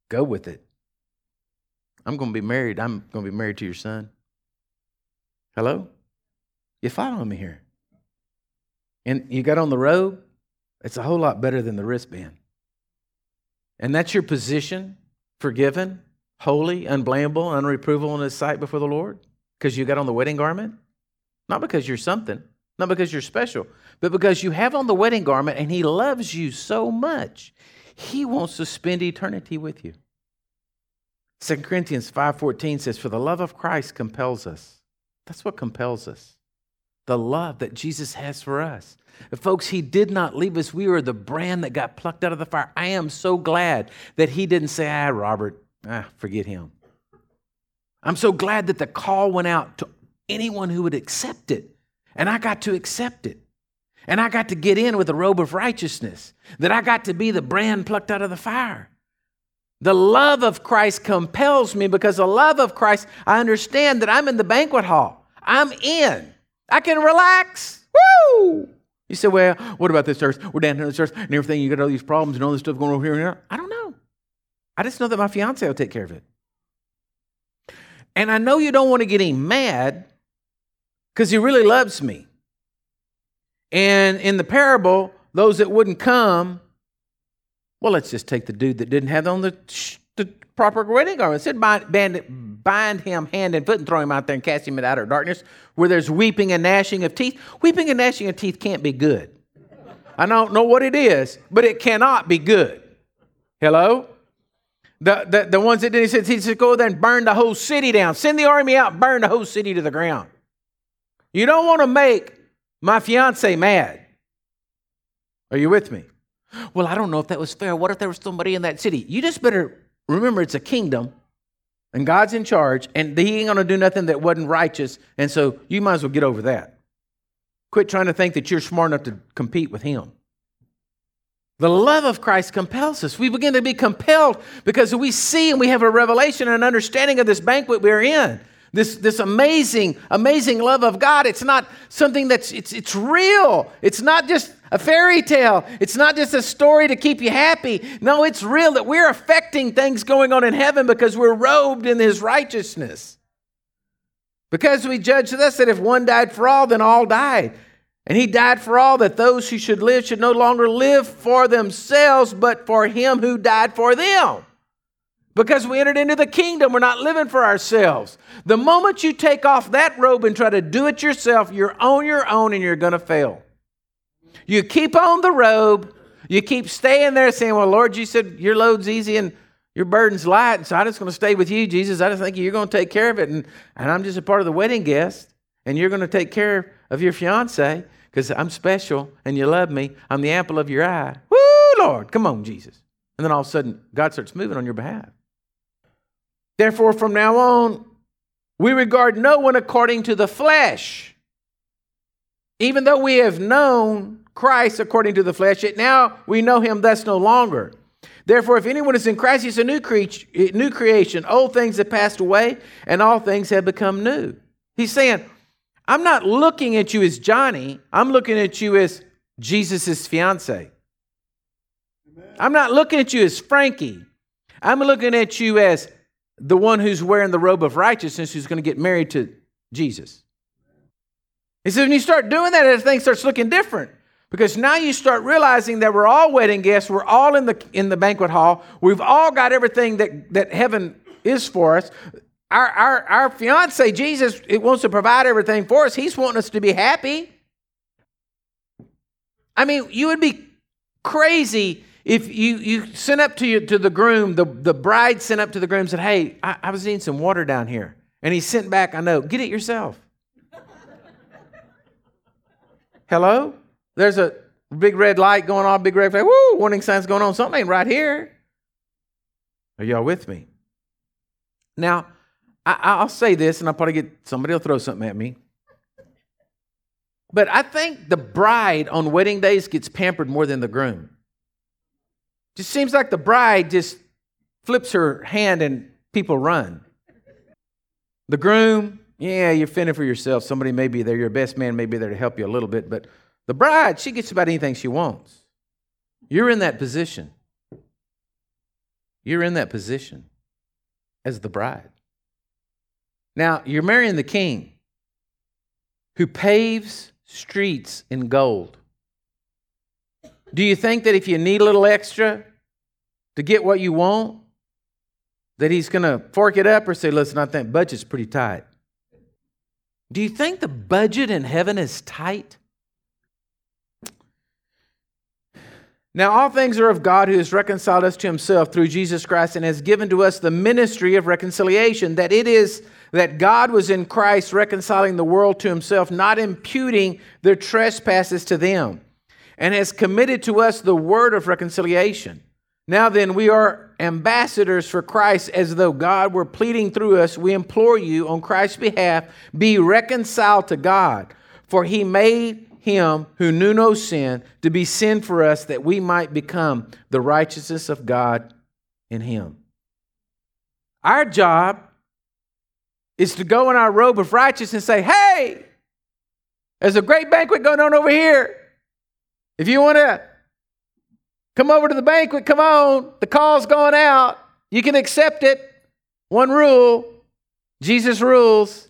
go with it. I'm going to be married. I'm going to be married to your son. Hello? You following me here? And you got on the robe? It's a whole lot better than the wristband. And that's your position, forgiven, holy, unblameable, unreprovable in his sight before the Lord? Because you got on the wedding garment? Not because you're something, not because you're special, but because you have on the wedding garment and he loves you so much. He wants to spend eternity with you. 2 Corinthians 5:14 says for the love of Christ compels us. That's what compels us. The love that Jesus has for us. folks, he did not leave us. We were the brand that got plucked out of the fire. I am so glad that he didn't say, "Ah, Robert, ah, forget him." I'm so glad that the call went out to anyone who would accept it, and I got to accept it. And I got to get in with a robe of righteousness, that I got to be the brand plucked out of the fire. The love of Christ compels me because the love of Christ, I understand that I'm in the banquet hall. I'm in. I can relax. Woo! You say, well, what about this church? We're down here in this church and everything. You got all these problems and all this stuff going over here and there. I don't know. I just know that my fiance will take care of it. And I know you don't want to get him mad because he really loves me. And in the parable, those that wouldn't come, well, let's just take the dude that didn't have on the, the proper wedding garment. It said bind, bind, bind him hand and foot and throw him out there and cast him into outer darkness where there's weeping and gnashing of teeth. Weeping and gnashing of teeth can't be good. I don't know what it is, but it cannot be good. Hello? The, the, the ones that did, he said, he said, go there and burn the whole city down. Send the army out, burn the whole city to the ground. You don't want to make my fiance mad. Are you with me? Well, I don't know if that was fair. What if there was somebody in that city? You just better remember it's a kingdom and God's in charge and he ain't going to do nothing that wasn't righteous. And so you might as well get over that. Quit trying to think that you're smart enough to compete with him. The love of Christ compels us. We begin to be compelled because we see and we have a revelation and an understanding of this banquet we're in. This, this amazing, amazing love of God. It's not something that's, it's, it's real. It's not just a fairy tale. It's not just a story to keep you happy. No, it's real that we're affecting things going on in heaven because we're robed in His righteousness. Because we judge this that if one died for all, then all died. And he died for all that those who should live should no longer live for themselves, but for him who died for them. Because we entered into the kingdom, we're not living for ourselves. The moment you take off that robe and try to do it yourself, you're on your own and you're going to fail. You keep on the robe, you keep staying there saying, Well, Lord, you said your load's easy and your burden's light, so I'm just going to stay with you, Jesus. I just think you're going to take care of it, and, and I'm just a part of the wedding guest, and you're going to take care of your fiance because I'm special and you love me. I'm the apple of your eye. Woo, Lord, come on, Jesus. And then all of a sudden, God starts moving on your behalf. Therefore, from now on, we regard no one according to the flesh. Even though we have known Christ according to the flesh, yet now we know him thus no longer. Therefore, if anyone is in Christ, he's a new, creature, eh, new creation. Old things have passed away, and all things have become new. He's saying, I'm not looking at you as Johnny, I'm looking at you as Jesus' fiance. I'm not looking at you as Frankie. I'm looking at you as the one who's wearing the robe of righteousness who's going to get married to Jesus. He says, when you start doing that, everything starts looking different. Because now you start realizing that we're all wedding guests, we're all in the, in the banquet hall, we've all got everything that, that heaven is for us our, our, our fiance, Jesus, it wants to provide everything for us. He's wanting us to be happy. I mean, you would be crazy if you, you sent up to, you, to the groom, the, the bride sent up to the groom and said, Hey, I, I was needing some water down here. And he sent back, I know, get it yourself. Hello? There's a big red light going on, big red flag. Woo, warning signs going on. Something ain't right here. Are y'all with me? Now, I, will say this, and I'll probably get somebody will throw something at me. But I think the bride on wedding days gets pampered more than the groom. Just seems like the bride just flips her hand and people run. The groom, yeah, you're fending for yourself. Somebody may be there. Your best man may be there to help you a little bit. But the bride, she gets about anything she wants. You're in that position. You're in that position as the bride. Now, you're marrying the king who paves streets in gold. Do you think that if you need a little extra to get what you want, that he's going to fork it up or say, listen, I think budget's pretty tight? Do you think the budget in heaven is tight? Now, all things are of God who has reconciled us to himself through Jesus Christ and has given to us the ministry of reconciliation, that it is that God was in Christ reconciling the world to himself, not imputing their trespasses to them, and has committed to us the word of reconciliation. Now then, we are ambassadors for Christ as though God were pleading through us. We implore you on Christ's behalf, be reconciled to God. For he made him who knew no sin to be sin for us that we might become the righteousness of God in him. Our job is to go in our robe of righteousness and say, Hey, there's a great banquet going on over here. If you want to come over to the banquet, come on. The call's going out. You can accept it. One rule Jesus rules.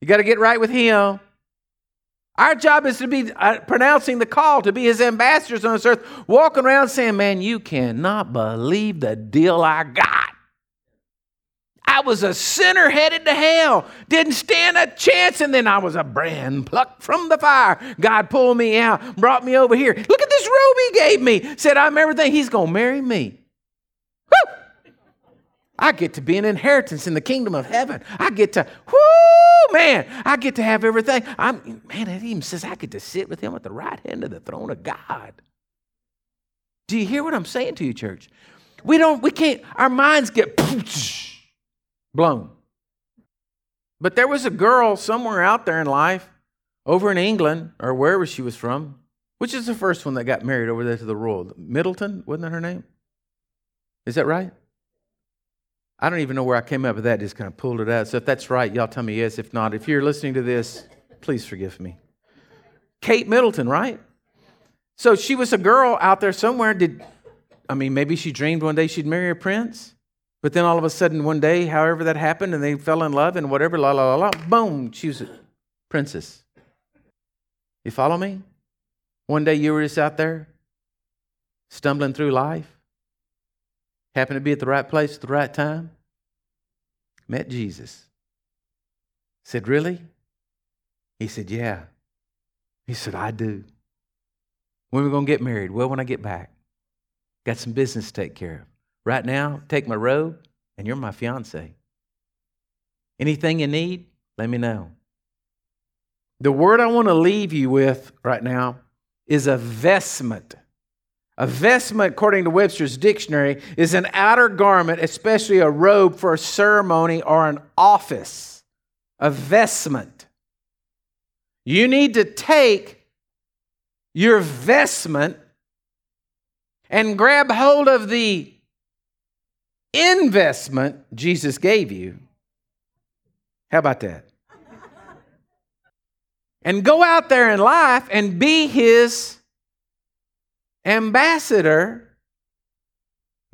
You got to get right with Him. Our job is to be uh, pronouncing the call, to be His ambassadors on this earth, walking around saying, Man, you cannot believe the deal I got. I was a sinner headed to hell, didn't stand a chance, and then I was a brand plucked from the fire. God pulled me out, brought me over here. Look at this robe He gave me. Said, I'm everything. He's going to marry me. Woo! I get to be an inheritance in the kingdom of heaven. I get to, whoo, man, I get to have everything. I'm, man, it even says I get to sit with him at the right hand of the throne of God. Do you hear what I'm saying to you, church? We don't, we can't, our minds get blown. But there was a girl somewhere out there in life, over in England or wherever she was from, which is the first one that got married over there to the royal. Middleton, wasn't that her name? Is that right? I don't even know where I came up with that, just kind of pulled it out. So if that's right, y'all tell me yes. If not, if you're listening to this, please forgive me. Kate Middleton, right? So she was a girl out there somewhere. Did I mean maybe she dreamed one day she'd marry a prince? But then all of a sudden one day, however that happened, and they fell in love and whatever, la la la la, boom, was a princess. You follow me? One day you were just out there stumbling through life Happened to be at the right place at the right time. Met Jesus. Said, Really? He said, Yeah. He said, I do. When are we going to get married? Well, when I get back. Got some business to take care of. Right now, take my robe, and you're my fiance. Anything you need, let me know. The word I want to leave you with right now is a vestment. A vestment, according to Webster's dictionary, is an outer garment, especially a robe for a ceremony or an office. A vestment. You need to take your vestment and grab hold of the investment Jesus gave you. How about that? and go out there in life and be his ambassador.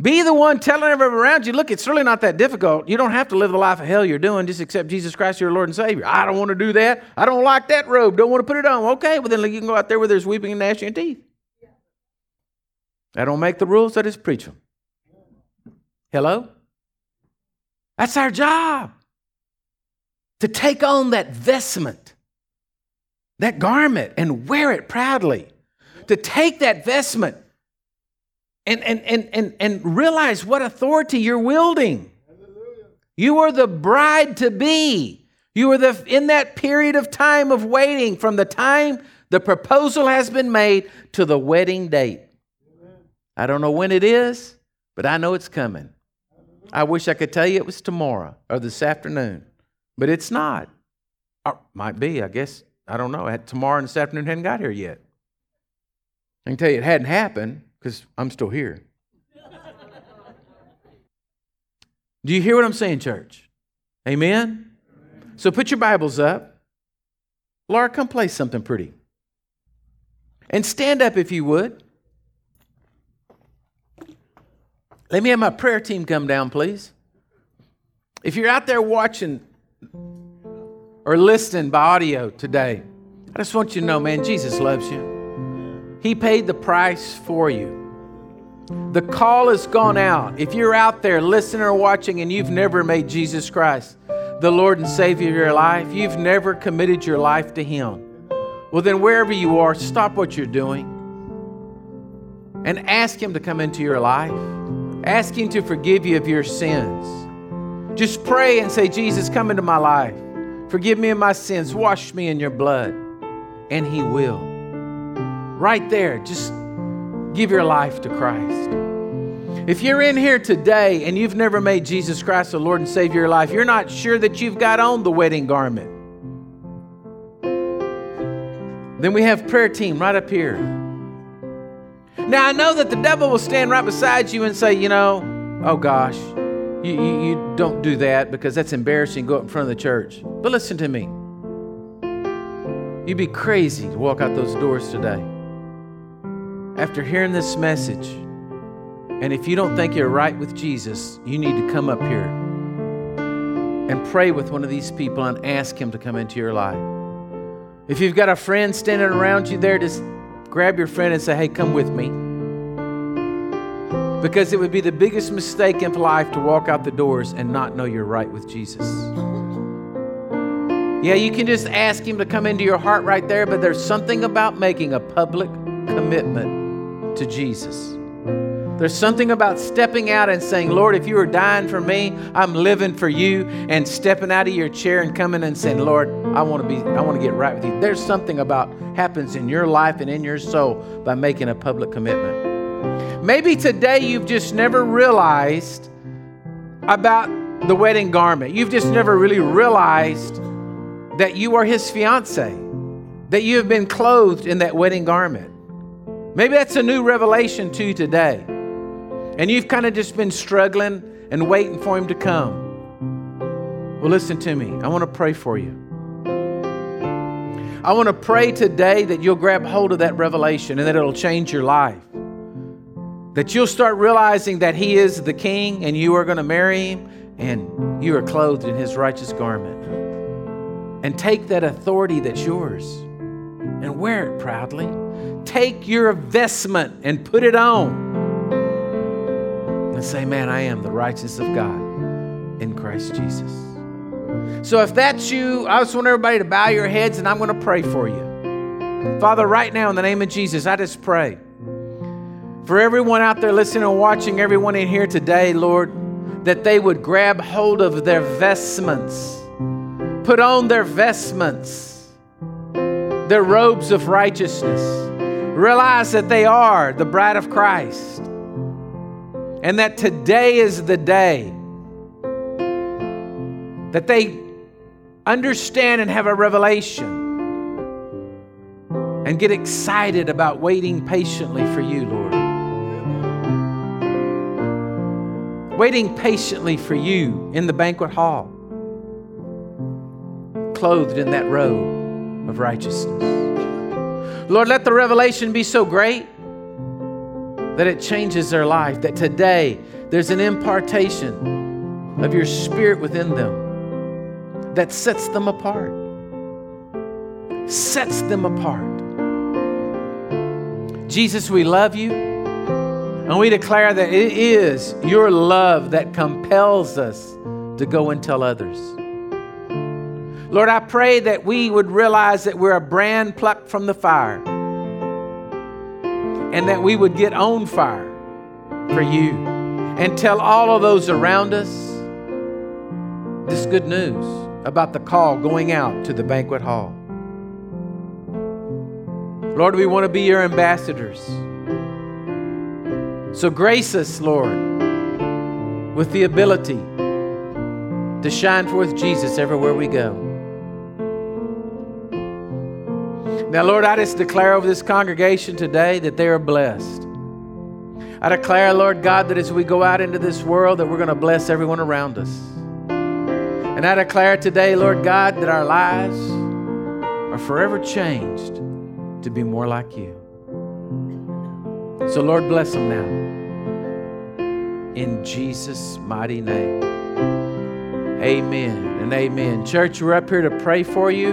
Be the one telling everyone around you, look, it's really not that difficult. You don't have to live the life of hell you're doing. Just accept Jesus Christ, your Lord and Savior. I don't want to do that. I don't like that robe. Don't want to put it on. Okay, well, then you can go out there where there's weeping and gnashing of teeth. I don't make the rules, I just preach them. Hello? That's our job. To take on that vestment, that garment, and wear it proudly to take that vestment and, and, and, and, and realize what authority you're wielding. You are the bride to be. You are the, in that period of time of waiting from the time the proposal has been made to the wedding date. I don't know when it is, but I know it's coming. I wish I could tell you it was tomorrow or this afternoon, but it's not. Or might be, I guess. I don't know. Tomorrow and this afternoon hadn't got here yet. I can tell you it hadn't happened because I'm still here. Do you hear what I'm saying, church? Amen? So put your Bibles up. Laura, come play something pretty. And stand up if you would. Let me have my prayer team come down, please. If you're out there watching or listening by audio today, I just want you to know, man, Jesus loves you. He paid the price for you. The call has gone out. If you're out there listening or watching and you've never made Jesus Christ the Lord and Savior of your life, you've never committed your life to Him, well, then wherever you are, stop what you're doing and ask Him to come into your life. Ask Him to forgive you of your sins. Just pray and say, Jesus, come into my life. Forgive me of my sins. Wash me in your blood. And He will right there, just give your life to Christ. If you're in here today and you've never made Jesus Christ the Lord and Savior of your life, you're not sure that you've got on the wedding garment. Then we have prayer team right up here. Now I know that the devil will stand right beside you and say, you know, oh gosh, you, you, you don't do that because that's embarrassing. Go up in front of the church. But listen to me. You'd be crazy to walk out those doors today. After hearing this message, and if you don't think you're right with Jesus, you need to come up here and pray with one of these people and ask him to come into your life. If you've got a friend standing around you there, just grab your friend and say, hey, come with me. Because it would be the biggest mistake in life to walk out the doors and not know you're right with Jesus. Yeah, you can just ask Him to come into your heart right there, but there's something about making a public commitment to Jesus. There's something about stepping out and saying, Lord, if you are dying for me, I'm living for you, and stepping out of your chair and coming and saying, Lord, I want to be, I want to get right with you. There's something about happens in your life and in your soul by making a public commitment. Maybe today you've just never realized about the wedding garment. You've just never really realized that you are his fiance, that you have been clothed in that wedding garment. Maybe that's a new revelation to you today. And you've kind of just been struggling and waiting for him to come. Well, listen to me. I want to pray for you. I want to pray today that you'll grab hold of that revelation and that it'll change your life. That you'll start realizing that He is the King and you are going to marry Him and you are clothed in His righteous garment and take that authority that's yours and wear it proudly. Take your vestment and put it on and say, Man, I am the righteousness of God in Christ Jesus. So if that's you, I just want everybody to bow your heads and I'm going to pray for you. Father, right now in the name of Jesus, I just pray for everyone out there listening and watching, everyone in here today, Lord, that they would grab hold of their vestments put on their vestments, their robes of righteousness, realize that they are the bride of Christ, and that today is the day that they understand and have a revelation and get excited about waiting patiently for you, Lord. Waiting patiently for you in the banquet hall clothed in that robe of righteousness. Lord, let the revelation be so great that it changes their life, that today there's an impartation of your spirit within them that sets them apart. Sets them apart. Jesus, we love you. And we declare that it is your love that compels us to go and tell others. Lord, I pray that we would realize that we're a brand plucked from the fire and that we would get on fire for you and tell all of those around us this good news about the call going out to the banquet hall. Lord, we want to be your ambassadors. So grace us, Lord, with the ability to shine forth Jesus everywhere we go. Now, Lord, I just declare over this congregation today that they are blessed. I declare, Lord God, that as we go out into this world, that we're going to bless everyone around us. And I declare today, Lord God, that our lives are forever changed to be more like you. So, Lord, bless them now. In Jesus' mighty name. Amen and amen. Church, we're up here to pray for you.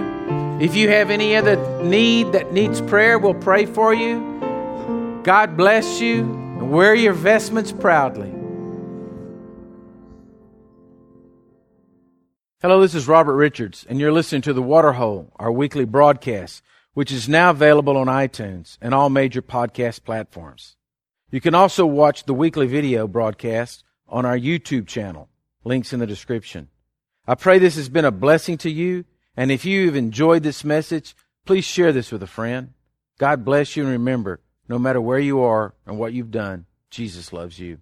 If you have any other need that needs prayer, we'll pray for you. God bless you and wear your vestments proudly. Hello, this is Robert Richarz, and you're listening to The Waterhole, our weekly broadcast, which is now available on iTunes and all major podcast platforms. You can also watch the weekly video broadcast on our YouTube channel. Links in the description. I pray this has been a blessing to you and if you've enjoyed this message, please share this with a friend. God bless you and remember, no matter where you are and what you've done, Jesus loves you.